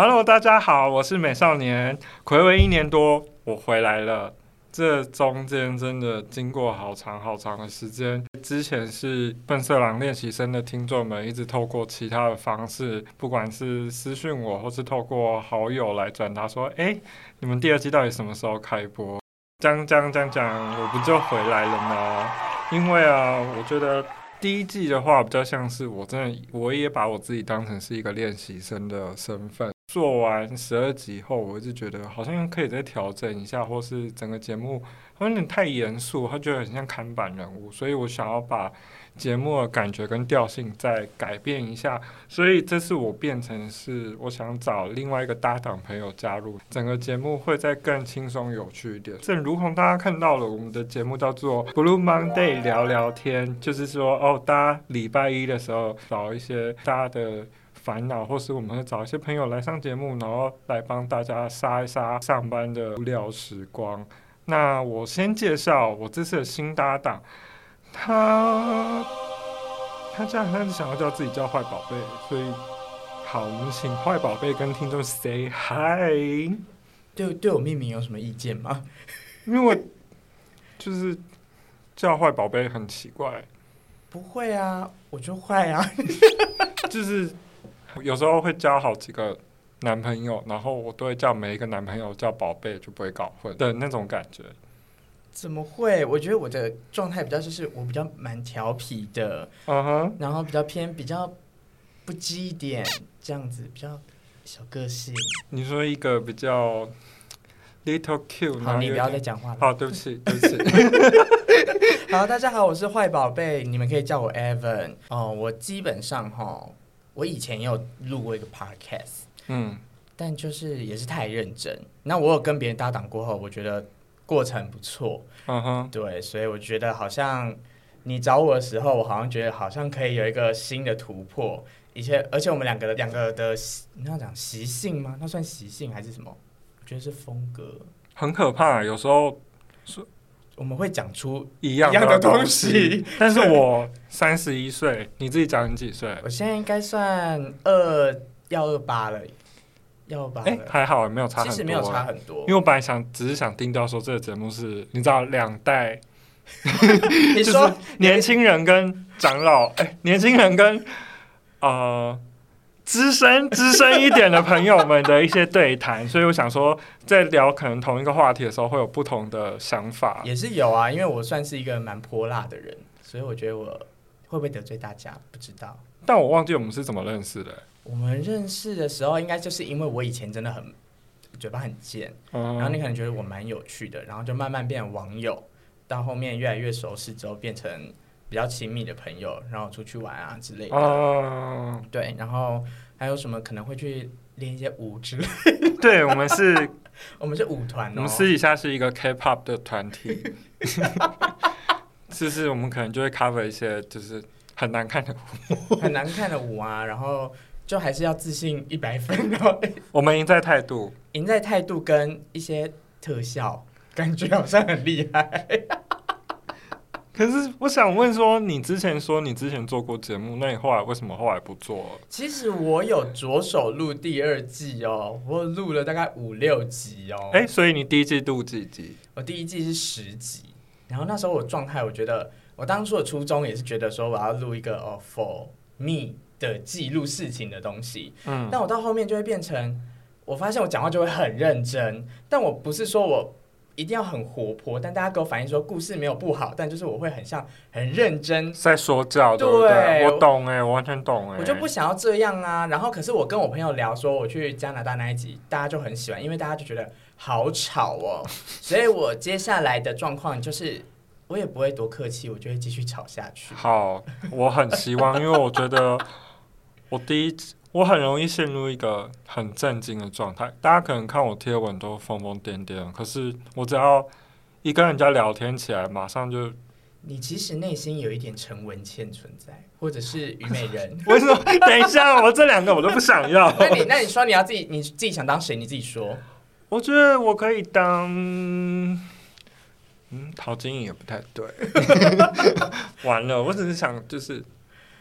Hello，大家好，我是美少年，睽违一年多，我回来了。这中间真的经过好长好长的时间。之前是笨色狼练习生的听众们，一直透过其他的方式，不管是私讯我，或是透过好友来转达说：“哎，你们第二季到底什么时候开播？”讲讲讲讲，我不就回来了吗？因为啊，我觉得第一季的话，比较像是我真的，我也把我自己当成是一个练习生的身份。做完十二集后，我就觉得好像可以再调整一下，或是整个节目有点太严肃，他觉得很像看板人物，所以我想要把节目的感觉跟调性再改变一下。所以这次我变成是我想找另外一个搭档朋友加入，整个节目会再更轻松有趣一点。正如同大家看到了，我们的节目叫做 Blue Monday 聊聊天，就是说哦，大家礼拜一的时候找一些大家的。烦恼，或是我们会找一些朋友来上节目，然后来帮大家杀一杀上班的无聊时光。那我先介绍我这次的新搭档，他他这样，他是想要叫自己叫坏宝贝，所以好，我们请坏宝贝跟听众 say hi。对，对我命名有什么意见吗？因为就是叫坏宝贝很奇怪。不会啊，我就坏啊，就是。有时候会交好几个男朋友，然后我都会叫每一个男朋友叫宝贝，就不会搞混的那种感觉。怎么会？我觉得我的状态比较就是我比较蛮调皮的，嗯哼，然后比较偏比较不羁一点，这样子比较小个性。你说一个比较 little cute，好，你不要再讲话了。好，对不起，对不起。好，大家好，我是坏宝贝，你们可以叫我 Evan。哦，我基本上哈。我以前也有录过一个 podcast，嗯，但就是也是太认真。那我有跟别人搭档过后，我觉得过程不错，嗯哼，对，所以我觉得好像你找我的时候，我好像觉得好像可以有一个新的突破。一切，而且我们两个的两个的，你要讲习性吗？那算习性还是什么？我觉得是风格，很可怕。有时候是。我们会讲出一样的东西，但是我三十一岁，你自己讲你几岁？我现在应该算二幺二八了，要二八。哎，还好，没有差很多，其实没有差很多。因为我本来想，只是想定调说这个节目是，你知道两代，你说年轻人跟长老，哎，年轻人跟呃。资深资深一点的朋友们的一些对谈，所以我想说，在聊可能同一个话题的时候，会有不同的想法。也是有啊，因为我算是一个蛮泼辣的人，所以我觉得我会不会得罪大家，不知道。但我忘记我们是怎么认识的。我们认识的时候，应该就是因为我以前真的很嘴巴很贱，嗯，然后你可能觉得我蛮有趣的，然后就慢慢变成网友，到后面越来越熟识之后，变成。比较亲密的朋友，然后出去玩啊之类的。哦，对，然后还有什么可能会去练一些舞之类的。对，我们是，我们是舞团哦。我们私底下是一个 K-pop 的团体。就是我们可能就会 cover 一些就是很难看的舞，很难看的舞啊，然后就还是要自信一百分。然后我们赢在态度，赢在态度跟一些特效，感觉好像很厉害。可是我想问说，你之前说你之前做过节目，那你后来为什么后来不做？其实我有着手录第二季哦，我录了大概五六集哦。哎，所以你第一季录几集？我第一季是十集，然后那时候我状态，我觉得我当初的初衷也是觉得说我要录一个哦 for me 的记录事情的东西。嗯，但我到后面就会变成，我发现我讲话就会很认真，但我不是说我。一定要很活泼，但大家给我反映说故事没有不好，但就是我会很像很认真在说教，对不对？对，我懂哎，我完全懂哎，我就不想要这样啊。然后可是我跟我朋友聊说我去加拿大那一集，大家就很喜欢，因为大家就觉得好吵哦。所以我接下来的状况就是，我也不会多客气，我就会继续吵下去。好，我很希望，因为我觉得我第一次。我很容易陷入一个很震惊的状态，大家可能看我贴文都疯疯癫癫，可是我只要一跟人家聊天起来，马上就……你其实内心有一点陈文茜存在，或者是虞美人。为什么？等一下，我这两个我都不想要。那你那你说你要自己，你自己想当谁？你自己说。我觉得我可以当……嗯，陶晶莹也不太对。完了，我只是想就是。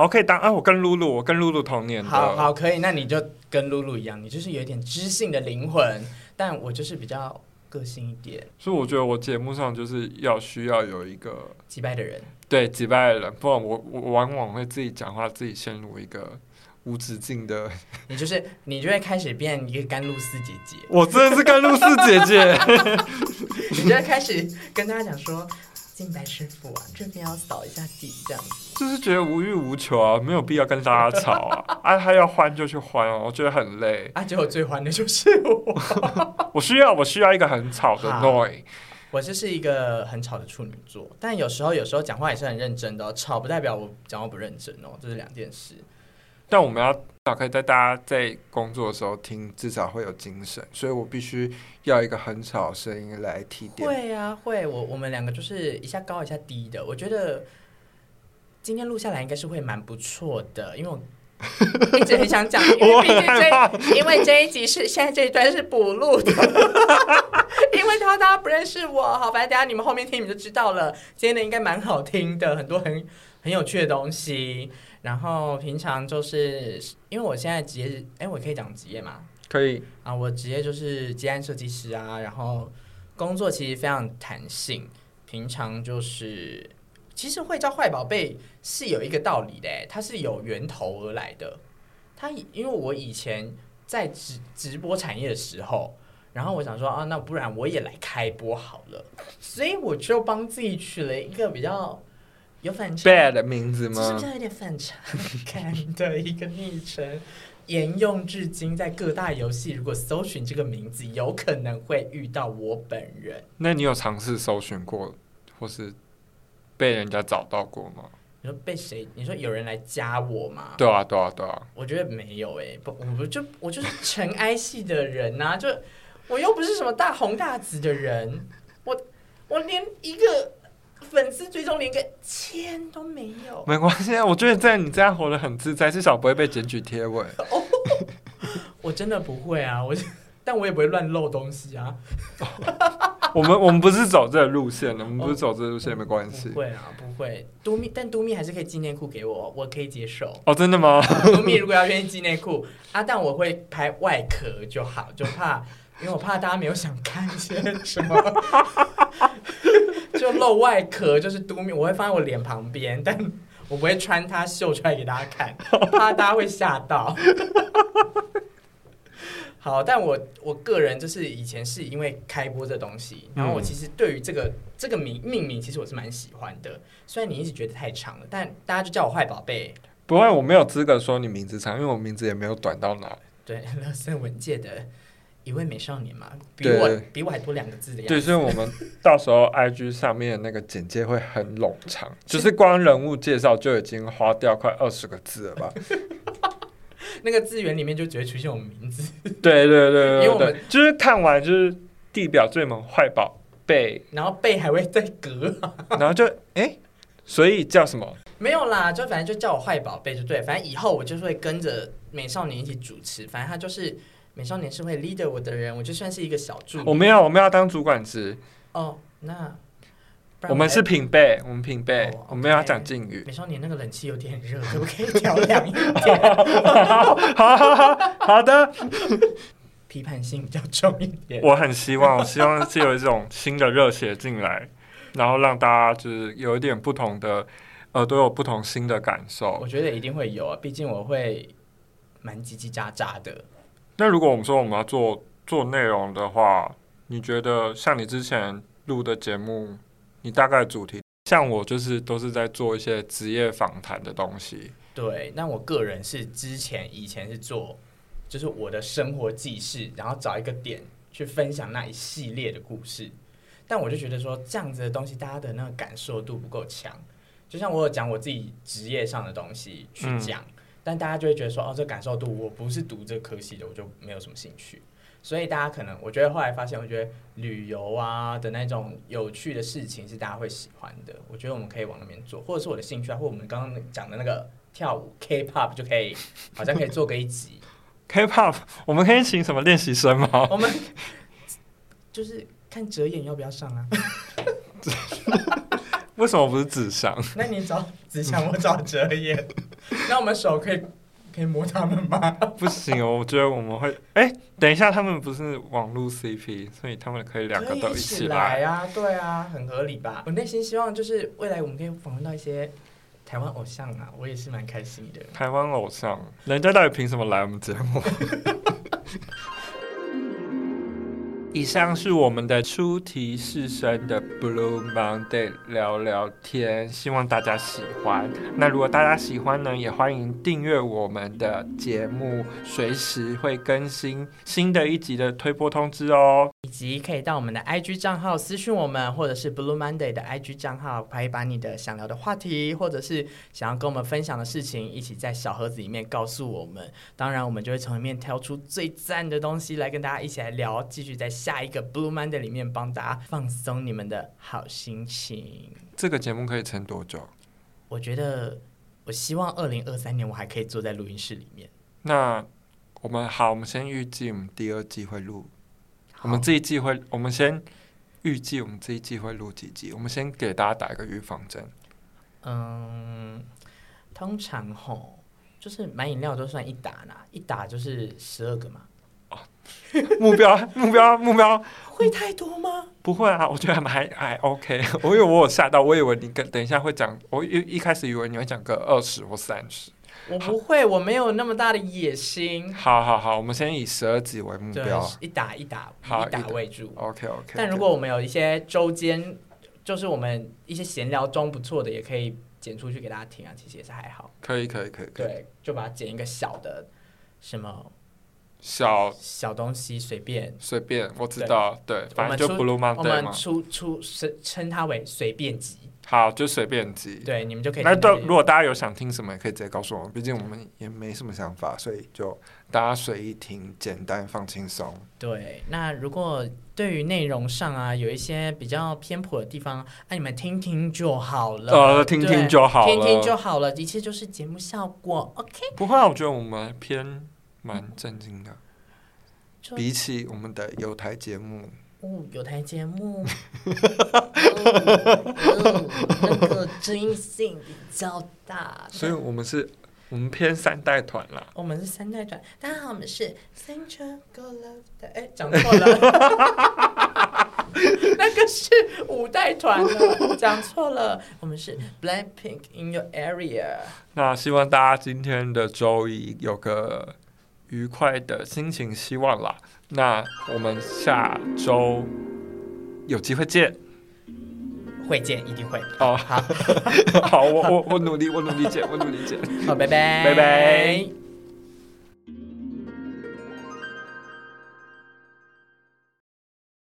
好，可以当啊，我跟露露，我跟露露同年的。好好，可以，那你就跟露露一样，你就是有一点知性的灵魂，但我就是比较个性一点。所以我觉得我节目上就是要需要有一个击败的人，对，击败的人，不然我我往往会自己讲话，自己陷入一个。无止境的，你就是你就会开始变一个甘露寺姐姐。我真的是甘露寺姐姐。你就会开始跟大家讲说，敬白师傅啊，这边要扫一下地，这样子。就是觉得无欲无求啊，没有必要跟大家吵啊。啊，他要欢就去欢哦，我觉得很累。啊，结果最欢的就是我。我需要我需要一个很吵的 noise。我就是一个很吵的处女座，但有时候有时候讲话也是很认真的哦。吵不代表我讲话不认真哦，这是两件事。但我们要打开，在大家在工作的时候听，至少会有精神，所以我必须要一个很吵的声音来提点。会啊，会。我我们两个就是一下高一下低的。我觉得今天录下来应该是会蛮不错的，因为我 一直很想讲，因为毕竟这因为这一集是现在这一段是补录的，因为他大家不认识我，好，反正等下你们后面听你们就知道了。今天的应该蛮好听的，很多很很有趣的东西。然后平常就是因为我现在职业，哎，我可以讲职业吗？可以啊，我职业就是接案设计师啊。然后工作其实非常弹性，平常就是其实会叫坏宝贝是有一个道理的，它是有源头而来的。它因为我以前在直直播产业的时候，然后我想说啊，那不然我也来开播好了，所以我就帮自己取了一个比较。有反差 bad 的名字吗？是不是有点反差感的一个昵称，沿用至今，在各大游戏如果搜寻这个名字，有可能会遇到我本人。那你有尝试搜寻过，或是被人家找到过吗？你说被谁？你说有人来加我吗？对啊，对啊，对啊。我觉得没有诶、欸，不，我不就我就是尘埃系的人呐、啊，就我又不是什么大红大紫的人，我我连一个。粉丝最终连个千都没有，没关系啊。我觉得在你这样活得很自在，至少不会被检举贴文。哦，我真的不会啊，我 但我也不会乱漏东西啊。我们我们不是走这个路线的，我们不是走这个路线，没关系。不会啊，不会。都密，但都密还是可以寄内裤给我，我可以接受。哦，真的吗？都密如果要愿意寄内裤啊，但我会拍外壳就好，就怕因为我怕大家没有想看一些什么。就露外壳，就是嘟面，我会放在我脸旁边，但我不会穿它秀出来给大家看，怕大家会吓到。好，但我我个人就是以前是因为开播这东西，然后我其实对于这个这个名命名，其实我是蛮喜欢的。虽然你一直觉得太长了，但大家就叫我坏宝贝。不会，我没有资格说你名字长，因为我名字也没有短到哪。对，乐森文界的。一位美少年嘛，比我比我还多两个字的样子。对，所以我们到时候 IG 上面那个简介会很冗长，就是光人物介绍就已经花掉快二十个字了吧？那个字源里面就只会出现我们名字。对对对对，因为我们就是看完就是地表最萌坏宝贝，然后贝还会再隔，然后就哎、欸，所以叫什么？没有啦，就反正就叫我坏宝贝就对，反正以后我就是会跟着美少年一起主持，反正他就是。美少年是会 leader 我的人，我就算是一个小助理。我没有我们要当主管职。哦，那我，们是平辈，我们平辈，哦、我们要讲敬语。美少年那个冷气有点热，可不可以调凉一点？好好好好的，批判性比较重一点。我很希望，我希望是有一种新的热血进来，然后让大家就是有一点不同的，呃，都有不同新的感受。我觉得一定会有啊，毕竟我会蛮叽叽喳喳的。那如果我们说我们要做做内容的话，你觉得像你之前录的节目，你大概主题像我就是都是在做一些职业访谈的东西。对，那我个人是之前以前是做，就是我的生活记事，然后找一个点去分享那一系列的故事。但我就觉得说这样子的东西，大家的那个感受度不够强。就像我有讲我自己职业上的东西去讲。嗯但大家就会觉得说，哦，这感受度我不是读这科系的，我就没有什么兴趣。所以大家可能，我觉得后来发现，我觉得旅游啊的那种有趣的事情是大家会喜欢的。我觉得我们可以往那边做，或者是我的兴趣啊，或我们刚刚讲的那个跳舞 K-pop 就可以，好像可以做个一集。K-pop，我们可以请什么练习生吗？我们 就是看哲眼要不要上啊。为什么不是纸箱？那你找纸箱，我找哲言。那我们手可以可以摸他们吗？不行哦，我觉得我们会。哎、欸，等一下，他们不是网络 CP，所以他们可以两个都一起来啊。对啊，很合理吧？我内心希望就是未来我们可以访问到一些台湾偶像啊，我也是蛮开心的。台湾偶像，人家到底凭什么来我们节目？以上是我们的出题式生的 Blue Monday 聊聊天，希望大家喜欢。那如果大家喜欢呢，也欢迎订阅我们的节目，随时会更新新的一集的推播通知哦。以及可以到我们的 IG 账号私讯我们，或者是 Blue Monday 的 IG 账号，可以把你的想聊的话题，或者是想要跟我们分享的事情，一起在小盒子里面告诉我们。当然，我们就会从里面挑出最赞的东西来跟大家一起来聊，继续在下一个 Blue Monday 里面帮大家放松你们的好心情。这个节目可以撑多久？我觉得，我希望二零二三年我还可以坐在录音室里面。那我们好，我们先预计我们第二季会录。我们这一季会，我们先预计我们这一季会录几集？我们先给大家打一个预防针。嗯，通常吼，就是买饮料都算一打啦，一打就是十二个嘛。哦，目标目标目标会太多吗？不会啊，我觉得还还还 OK。我以为我有吓到，我以为你跟等一下会讲，我一一开始以为你会讲个二十或三十。我不会，我没有那么大的野心。好好好，我们先以十二集为目标，一打一打，好一打为主。OK OK。但如果我们有一些周间，就是我们一些闲聊中不错的，也可以剪出去给大家听啊。其实也是还好。可以可以可以。对，就把它剪一个小的，什么小小东西，随便随便，我知道。对，反正就 Blue Monday。我们出出称称它为随便集。好，就随便集。对，你们就可以。那都如果大家有想听什么，也可以直接告诉我们。毕竟我们也没什么想法，所以就大家随意听，简单放轻松。对，那如果对于内容上啊有一些比较偏颇的地方，那、啊、你们听听就好了。呃，听听就好了，听听就好了，一切就是节目效果。OK。不会，我觉得我们偏蛮震惊的，比起我们的有台节目。哦，有台节目，哦 哦，那个争议性比较大，所以我们是，我们偏三代团啦。我们是三代团，大家好，我们是三车 Go Love 的，哎，讲错了，那个是五代团了，讲错了，我们是 Blackpink in your area。那希望大家今天的周一有个愉快的心情，希望啦。那我们下周有机会见，会见，一定会。哦，好，好，我我我努力，我努力见，我努力见。好，拜拜，拜拜。